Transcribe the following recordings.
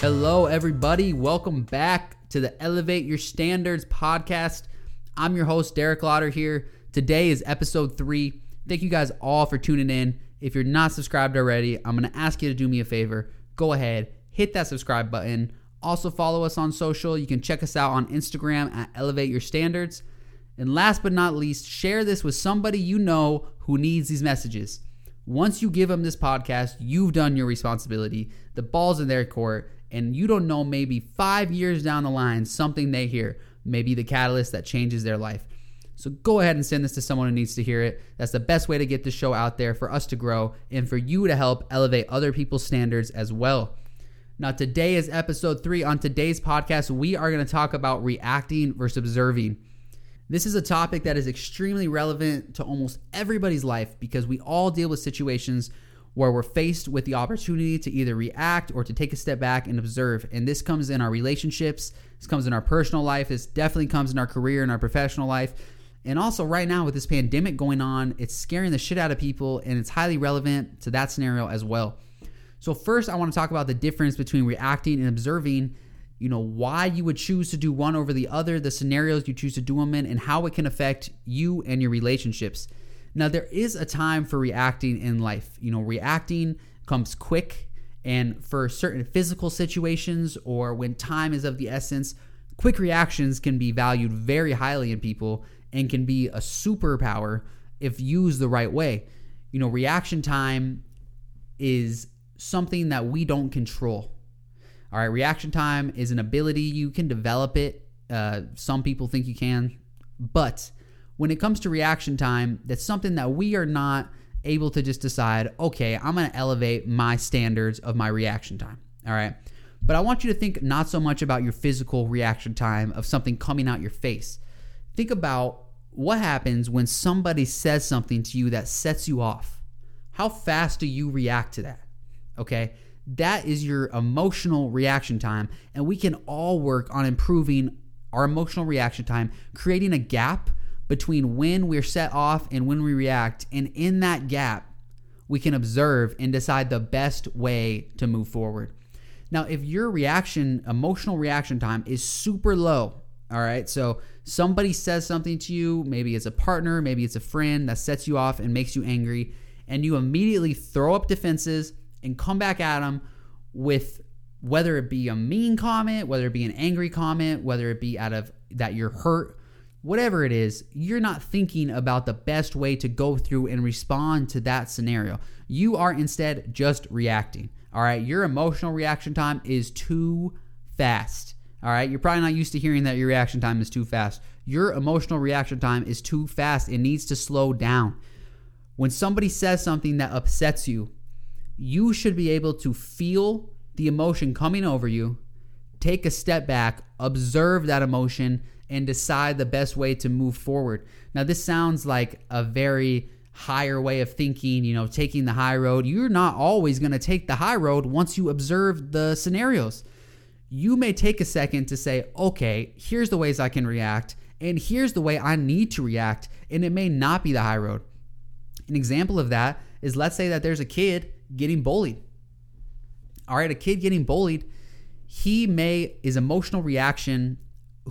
Hello, everybody. Welcome back to the Elevate Your Standards podcast. I'm your host, Derek Lauder here. Today is episode three. Thank you guys all for tuning in. If you're not subscribed already, I'm going to ask you to do me a favor. Go ahead, hit that subscribe button. Also, follow us on social. You can check us out on Instagram at Elevate Your Standards. And last but not least, share this with somebody you know who needs these messages. Once you give them this podcast, you've done your responsibility. The ball's in their court, and you don't know maybe five years down the line something they hear, maybe the catalyst that changes their life. So go ahead and send this to someone who needs to hear it. That's the best way to get the show out there for us to grow and for you to help elevate other people's standards as well. Now, today is episode three. On today's podcast, we are going to talk about reacting versus observing. This is a topic that is extremely relevant to almost everybody's life because we all deal with situations where we're faced with the opportunity to either react or to take a step back and observe. And this comes in our relationships, this comes in our personal life, this definitely comes in our career and our professional life. And also, right now, with this pandemic going on, it's scaring the shit out of people, and it's highly relevant to that scenario as well. So, first, I want to talk about the difference between reacting and observing. You know, why you would choose to do one over the other, the scenarios you choose to do them in, and how it can affect you and your relationships. Now, there is a time for reacting in life. You know, reacting comes quick, and for certain physical situations or when time is of the essence, quick reactions can be valued very highly in people and can be a superpower if used the right way. You know, reaction time is something that we don't control. All right, reaction time is an ability you can develop it. Uh, some people think you can, but when it comes to reaction time, that's something that we are not able to just decide, okay, I'm going to elevate my standards of my reaction time. All right. But I want you to think not so much about your physical reaction time of something coming out your face. Think about what happens when somebody says something to you that sets you off. How fast do you react to that? Okay? That is your emotional reaction time. And we can all work on improving our emotional reaction time, creating a gap between when we're set off and when we react. And in that gap, we can observe and decide the best way to move forward. Now, if your reaction, emotional reaction time is super low, all right, so somebody says something to you, maybe it's a partner, maybe it's a friend that sets you off and makes you angry, and you immediately throw up defenses and come back at them with whether it be a mean comment, whether it be an angry comment, whether it be out of that you're hurt, whatever it is, you're not thinking about the best way to go through and respond to that scenario. You are instead just reacting. All right, your emotional reaction time is too fast. All right, you're probably not used to hearing that your reaction time is too fast. Your emotional reaction time is too fast. It needs to slow down. When somebody says something that upsets you, you should be able to feel the emotion coming over you, take a step back, observe that emotion, and decide the best way to move forward. Now, this sounds like a very higher way of thinking, you know, taking the high road. You're not always going to take the high road once you observe the scenarios. You may take a second to say, okay, here's the ways I can react, and here's the way I need to react, and it may not be the high road. An example of that is let's say that there's a kid getting bullied. All right, a kid getting bullied, he may, his emotional reaction,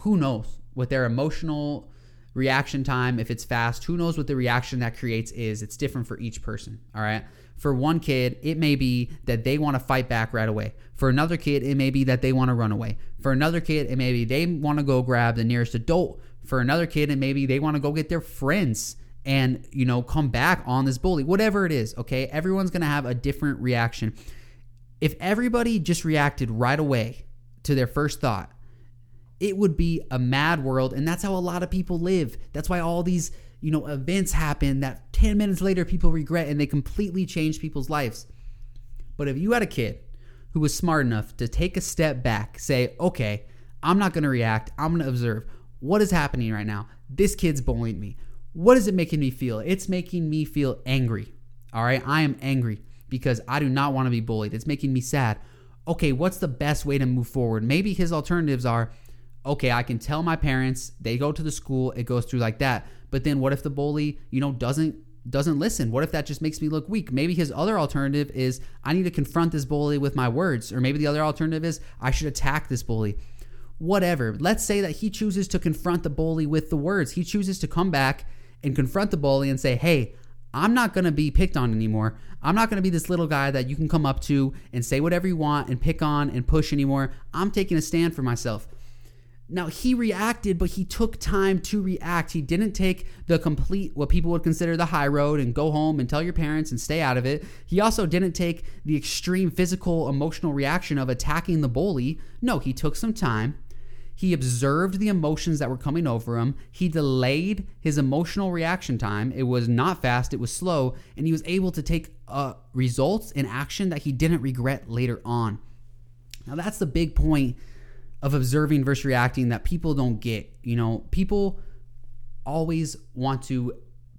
who knows what their emotional reaction time, if it's fast, who knows what the reaction that creates is. It's different for each person. All right. For one kid, it may be that they want to fight back right away. For another kid, it may be that they want to run away. For another kid, it may be they want to go grab the nearest adult. For another kid, it may be they want to go get their friends and, you know, come back on this bully. Whatever it is, okay? Everyone's going to have a different reaction. If everybody just reacted right away to their first thought, it would be a mad world and that's how a lot of people live. That's why all these you know events happen that 10 minutes later people regret and they completely change people's lives. But if you had a kid who was smart enough to take a step back say okay i'm not going to react i'm going to observe. What is happening right now? This kid's bullying me. What is it making me feel? It's making me feel angry all right? I am angry because i do not want to be bullied. It's making me sad. Okay what's the best way to move forward? Maybe his alternatives are okay, I can tell my parents, they go to the school, it goes through like that. But then what if the bully, you know, doesn't doesn't listen? What if that just makes me look weak? Maybe his other alternative is I need to confront this bully with my words, or maybe the other alternative is I should attack this bully. Whatever. Let's say that he chooses to confront the bully with the words. He chooses to come back and confront the bully and say, "Hey, I'm not going to be picked on anymore. I'm not going to be this little guy that you can come up to and say whatever you want and pick on and push anymore. I'm taking a stand for myself." Now, he reacted, but he took time to react. He didn't take the complete, what people would consider the high road and go home and tell your parents and stay out of it. He also didn't take the extreme physical, emotional reaction of attacking the bully. No, he took some time. He observed the emotions that were coming over him. He delayed his emotional reaction time. It was not fast, it was slow, and he was able to take uh, results and action that he didn't regret later on. Now, that's the big point of observing versus reacting that people don't get. You know, people always want to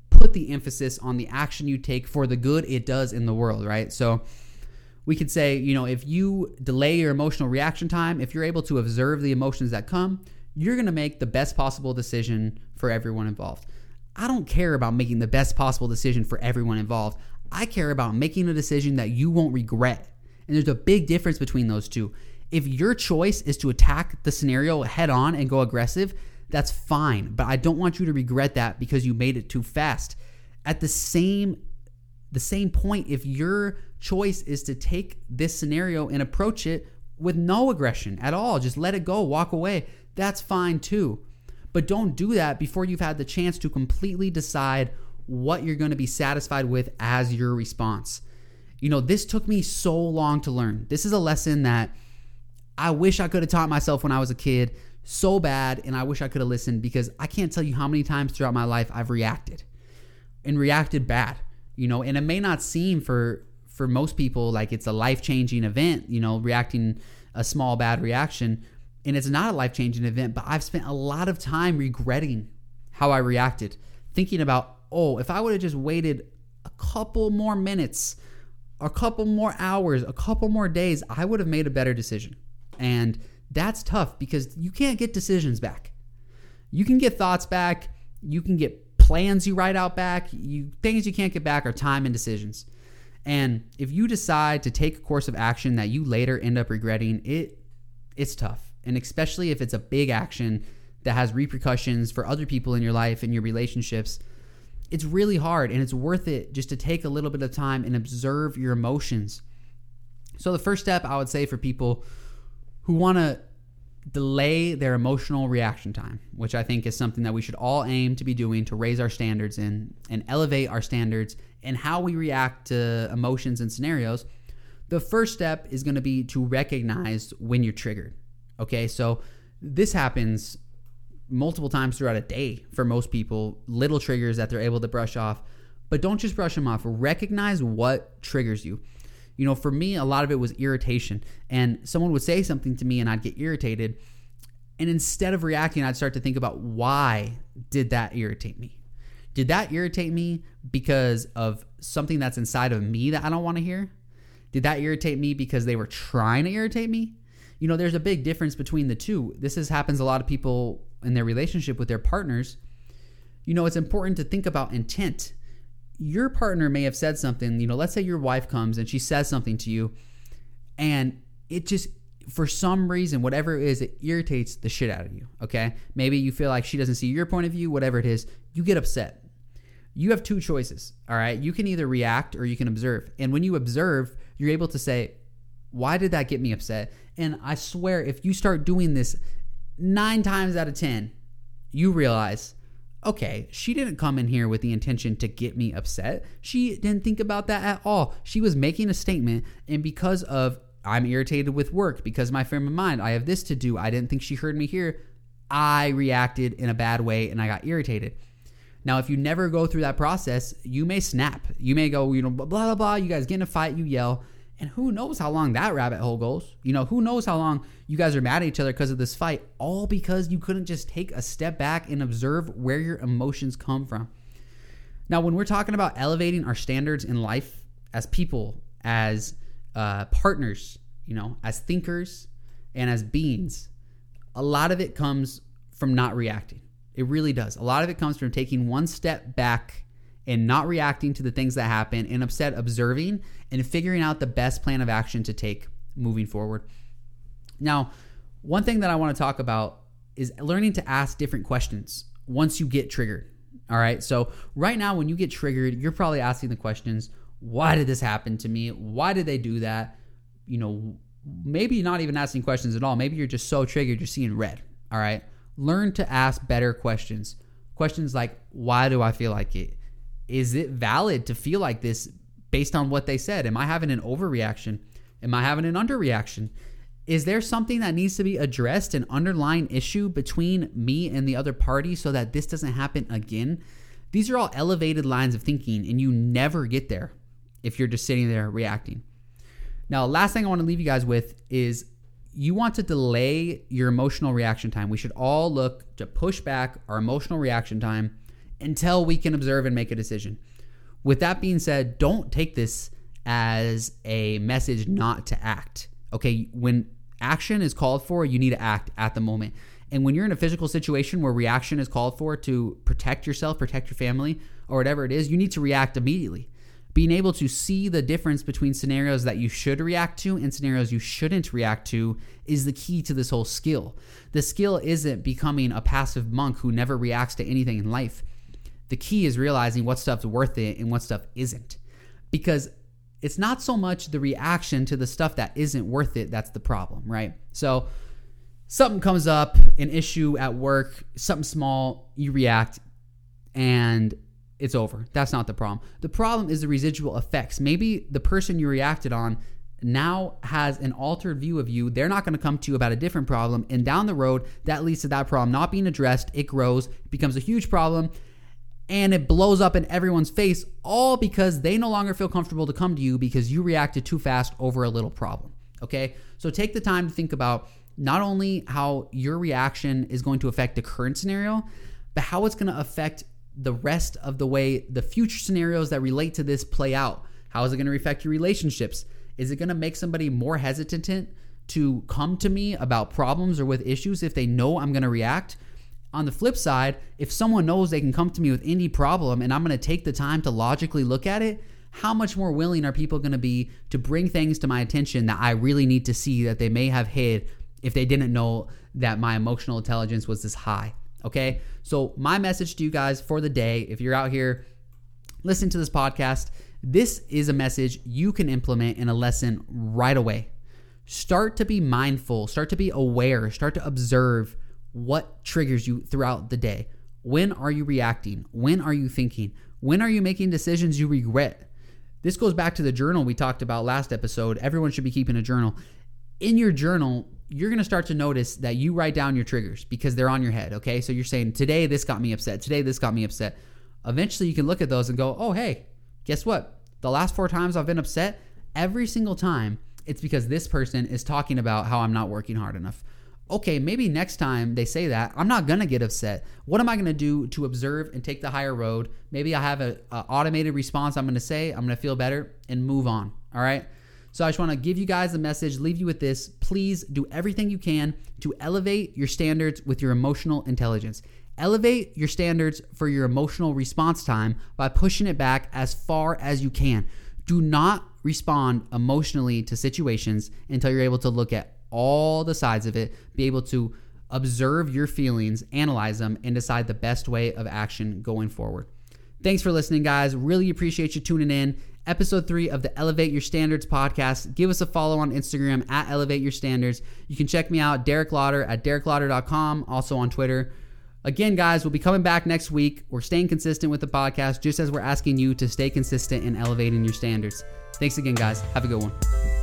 put the emphasis on the action you take for the good it does in the world, right? So we could say, you know, if you delay your emotional reaction time, if you're able to observe the emotions that come, you're going to make the best possible decision for everyone involved. I don't care about making the best possible decision for everyone involved. I care about making a decision that you won't regret. And there's a big difference between those two. If your choice is to attack the scenario head on and go aggressive, that's fine. But I don't want you to regret that because you made it too fast. At the same the same point, if your choice is to take this scenario and approach it with no aggression at all, just let it go, walk away, that's fine too. But don't do that before you've had the chance to completely decide what you're going to be satisfied with as your response. You know, this took me so long to learn. This is a lesson that I wish I could have taught myself when I was a kid so bad, and I wish I could have listened because I can't tell you how many times throughout my life I've reacted and reacted bad, you know, and it may not seem for for most people like it's a life-changing event, you know, reacting a small bad reaction, and it's not a life-changing event, but I've spent a lot of time regretting how I reacted, thinking about, "Oh, if I would have just waited a couple more minutes, a couple more hours, a couple more days, I would have made a better decision." And that's tough because you can't get decisions back. You can get thoughts back, you can get plans you write out back. You things you can't get back are time and decisions. And if you decide to take a course of action that you later end up regretting, it it's tough. And especially if it's a big action that has repercussions for other people in your life and your relationships, it's really hard and it's worth it just to take a little bit of time and observe your emotions. So the first step I would say for people who want to delay their emotional reaction time, which I think is something that we should all aim to be doing to raise our standards in and elevate our standards and how we react to emotions and scenarios. The first step is going to be to recognize when you're triggered. Okay, so this happens multiple times throughout a day for most people, little triggers that they're able to brush off. But don't just brush them off, recognize what triggers you. You know, for me, a lot of it was irritation. And someone would say something to me and I'd get irritated. And instead of reacting, I'd start to think about why did that irritate me? Did that irritate me because of something that's inside of me that I don't want to hear? Did that irritate me because they were trying to irritate me? You know, there's a big difference between the two. This is, happens a lot of people in their relationship with their partners. You know, it's important to think about intent your partner may have said something, you know, let's say your wife comes and she says something to you and it just for some reason, whatever it is, it irritates the shit out of you. Okay. Maybe you feel like she doesn't see your point of view, whatever it is, you get upset. You have two choices. All right. You can either react or you can observe. And when you observe, you're able to say, why did that get me upset? And I swear, if you start doing this nine times out of 10, you realize okay, she didn't come in here with the intention to get me upset. She didn't think about that at all. She was making a statement, and because of I'm irritated with work, because my frame of mind, I have this to do, I didn't think she heard me here, I reacted in a bad way and I got irritated. Now, if you never go through that process, you may snap. You may go, you know, blah, blah, blah. You guys get in a fight, you yell. And who knows how long that rabbit hole goes? You know, who knows how long you guys are mad at each other because of this fight, all because you couldn't just take a step back and observe where your emotions come from. Now, when we're talking about elevating our standards in life as people, as uh, partners, you know, as thinkers and as beings, a lot of it comes from not reacting. It really does. A lot of it comes from taking one step back and not reacting to the things that happen and upset observing and figuring out the best plan of action to take moving forward. Now, one thing that I want to talk about is learning to ask different questions once you get triggered. All right. So, right now, when you get triggered, you're probably asking the questions why did this happen to me? Why did they do that? You know, maybe not even asking questions at all. Maybe you're just so triggered, you're seeing red. All right. Learn to ask better questions. Questions like, why do I feel like it? Is it valid to feel like this based on what they said? Am I having an overreaction? Am I having an underreaction? Is there something that needs to be addressed, an underlying issue between me and the other party so that this doesn't happen again? These are all elevated lines of thinking, and you never get there if you're just sitting there reacting. Now, last thing I want to leave you guys with is you want to delay your emotional reaction time. We should all look to push back our emotional reaction time until we can observe and make a decision. With that being said, don't take this as a message not to act. Okay, when action is called for, you need to act at the moment. And when you're in a physical situation where reaction is called for to protect yourself, protect your family, or whatever it is, you need to react immediately. Being able to see the difference between scenarios that you should react to and scenarios you shouldn't react to is the key to this whole skill. The skill isn't becoming a passive monk who never reacts to anything in life. The key is realizing what stuff's worth it and what stuff isn't. Because it's not so much the reaction to the stuff that isn't worth it that's the problem, right? So something comes up, an issue at work, something small, you react, and it's over. That's not the problem. The problem is the residual effects. Maybe the person you reacted on now has an altered view of you. They're not going to come to you about a different problem. And down the road, that leads to that problem not being addressed. It grows, becomes a huge problem and it blows up in everyone's face, all because they no longer feel comfortable to come to you because you reacted too fast over a little problem. Okay, so take the time to think about not only how your reaction is going to affect the current scenario, but how it's going to affect the rest of the way the future scenarios that relate to this play out. How is it going to affect your relationships? Is it going to make somebody more hesitant to come to me about problems or with issues if they know I'm going to react? On the flip side, if someone knows they can come to me with any problem and I'm going to take the time to logically look at it, how much more willing are people going to be to bring things to my attention that I really need to see that they may have hid if they didn't know that my emotional intelligence was this high? Okay. So, my message to you guys for the day, if you're out here listening to this podcast, this is a message you can implement in a lesson right away. Start to be mindful, start to be aware, start to observe what triggers you throughout the day. When are you reacting? When are you thinking? When are you making decisions you regret? This goes back to the journal we talked about last episode. Everyone should be keeping a journal. In your journal, you're going to start to notice that you write down your triggers because they're on your head, okay? So you're saying, today this got me upset. Today this got me upset. Eventually you can look at those and go, oh, hey, guess what? The last four times I've been upset, every single time, it's because this person is talking about how I'm not working hard enough okay, maybe next time they say that, I'm not gonna get upset. What am I gonna do to observe and take the higher road? Maybe I have an automated response I'm gonna say, I'm gonna feel better and move on. All right. So I just want to give you guys a message, leave you with this. Please do everything you can to elevate your standards with your emotional intelligence. Elevate your standards for your emotional response time by pushing it back as far as you can. Do not respond emotionally to situations until you're able to look at all the sides of it, be able to observe your feelings, analyze them, and decide the best way of action going forward. Thanks for listening, guys. Really appreciate you tuning in. Episode three of the Elevate Your Standards podcast. Give us a follow on Instagram at Elevate Your Standards. You can check me out, Derek Lauder at dereklauder.com, also on Twitter. Again, guys, we'll be coming back next week. We're staying consistent with the podcast, just as we're asking you to stay consistent in elevating your standards. Thanks again, guys. Have a good one.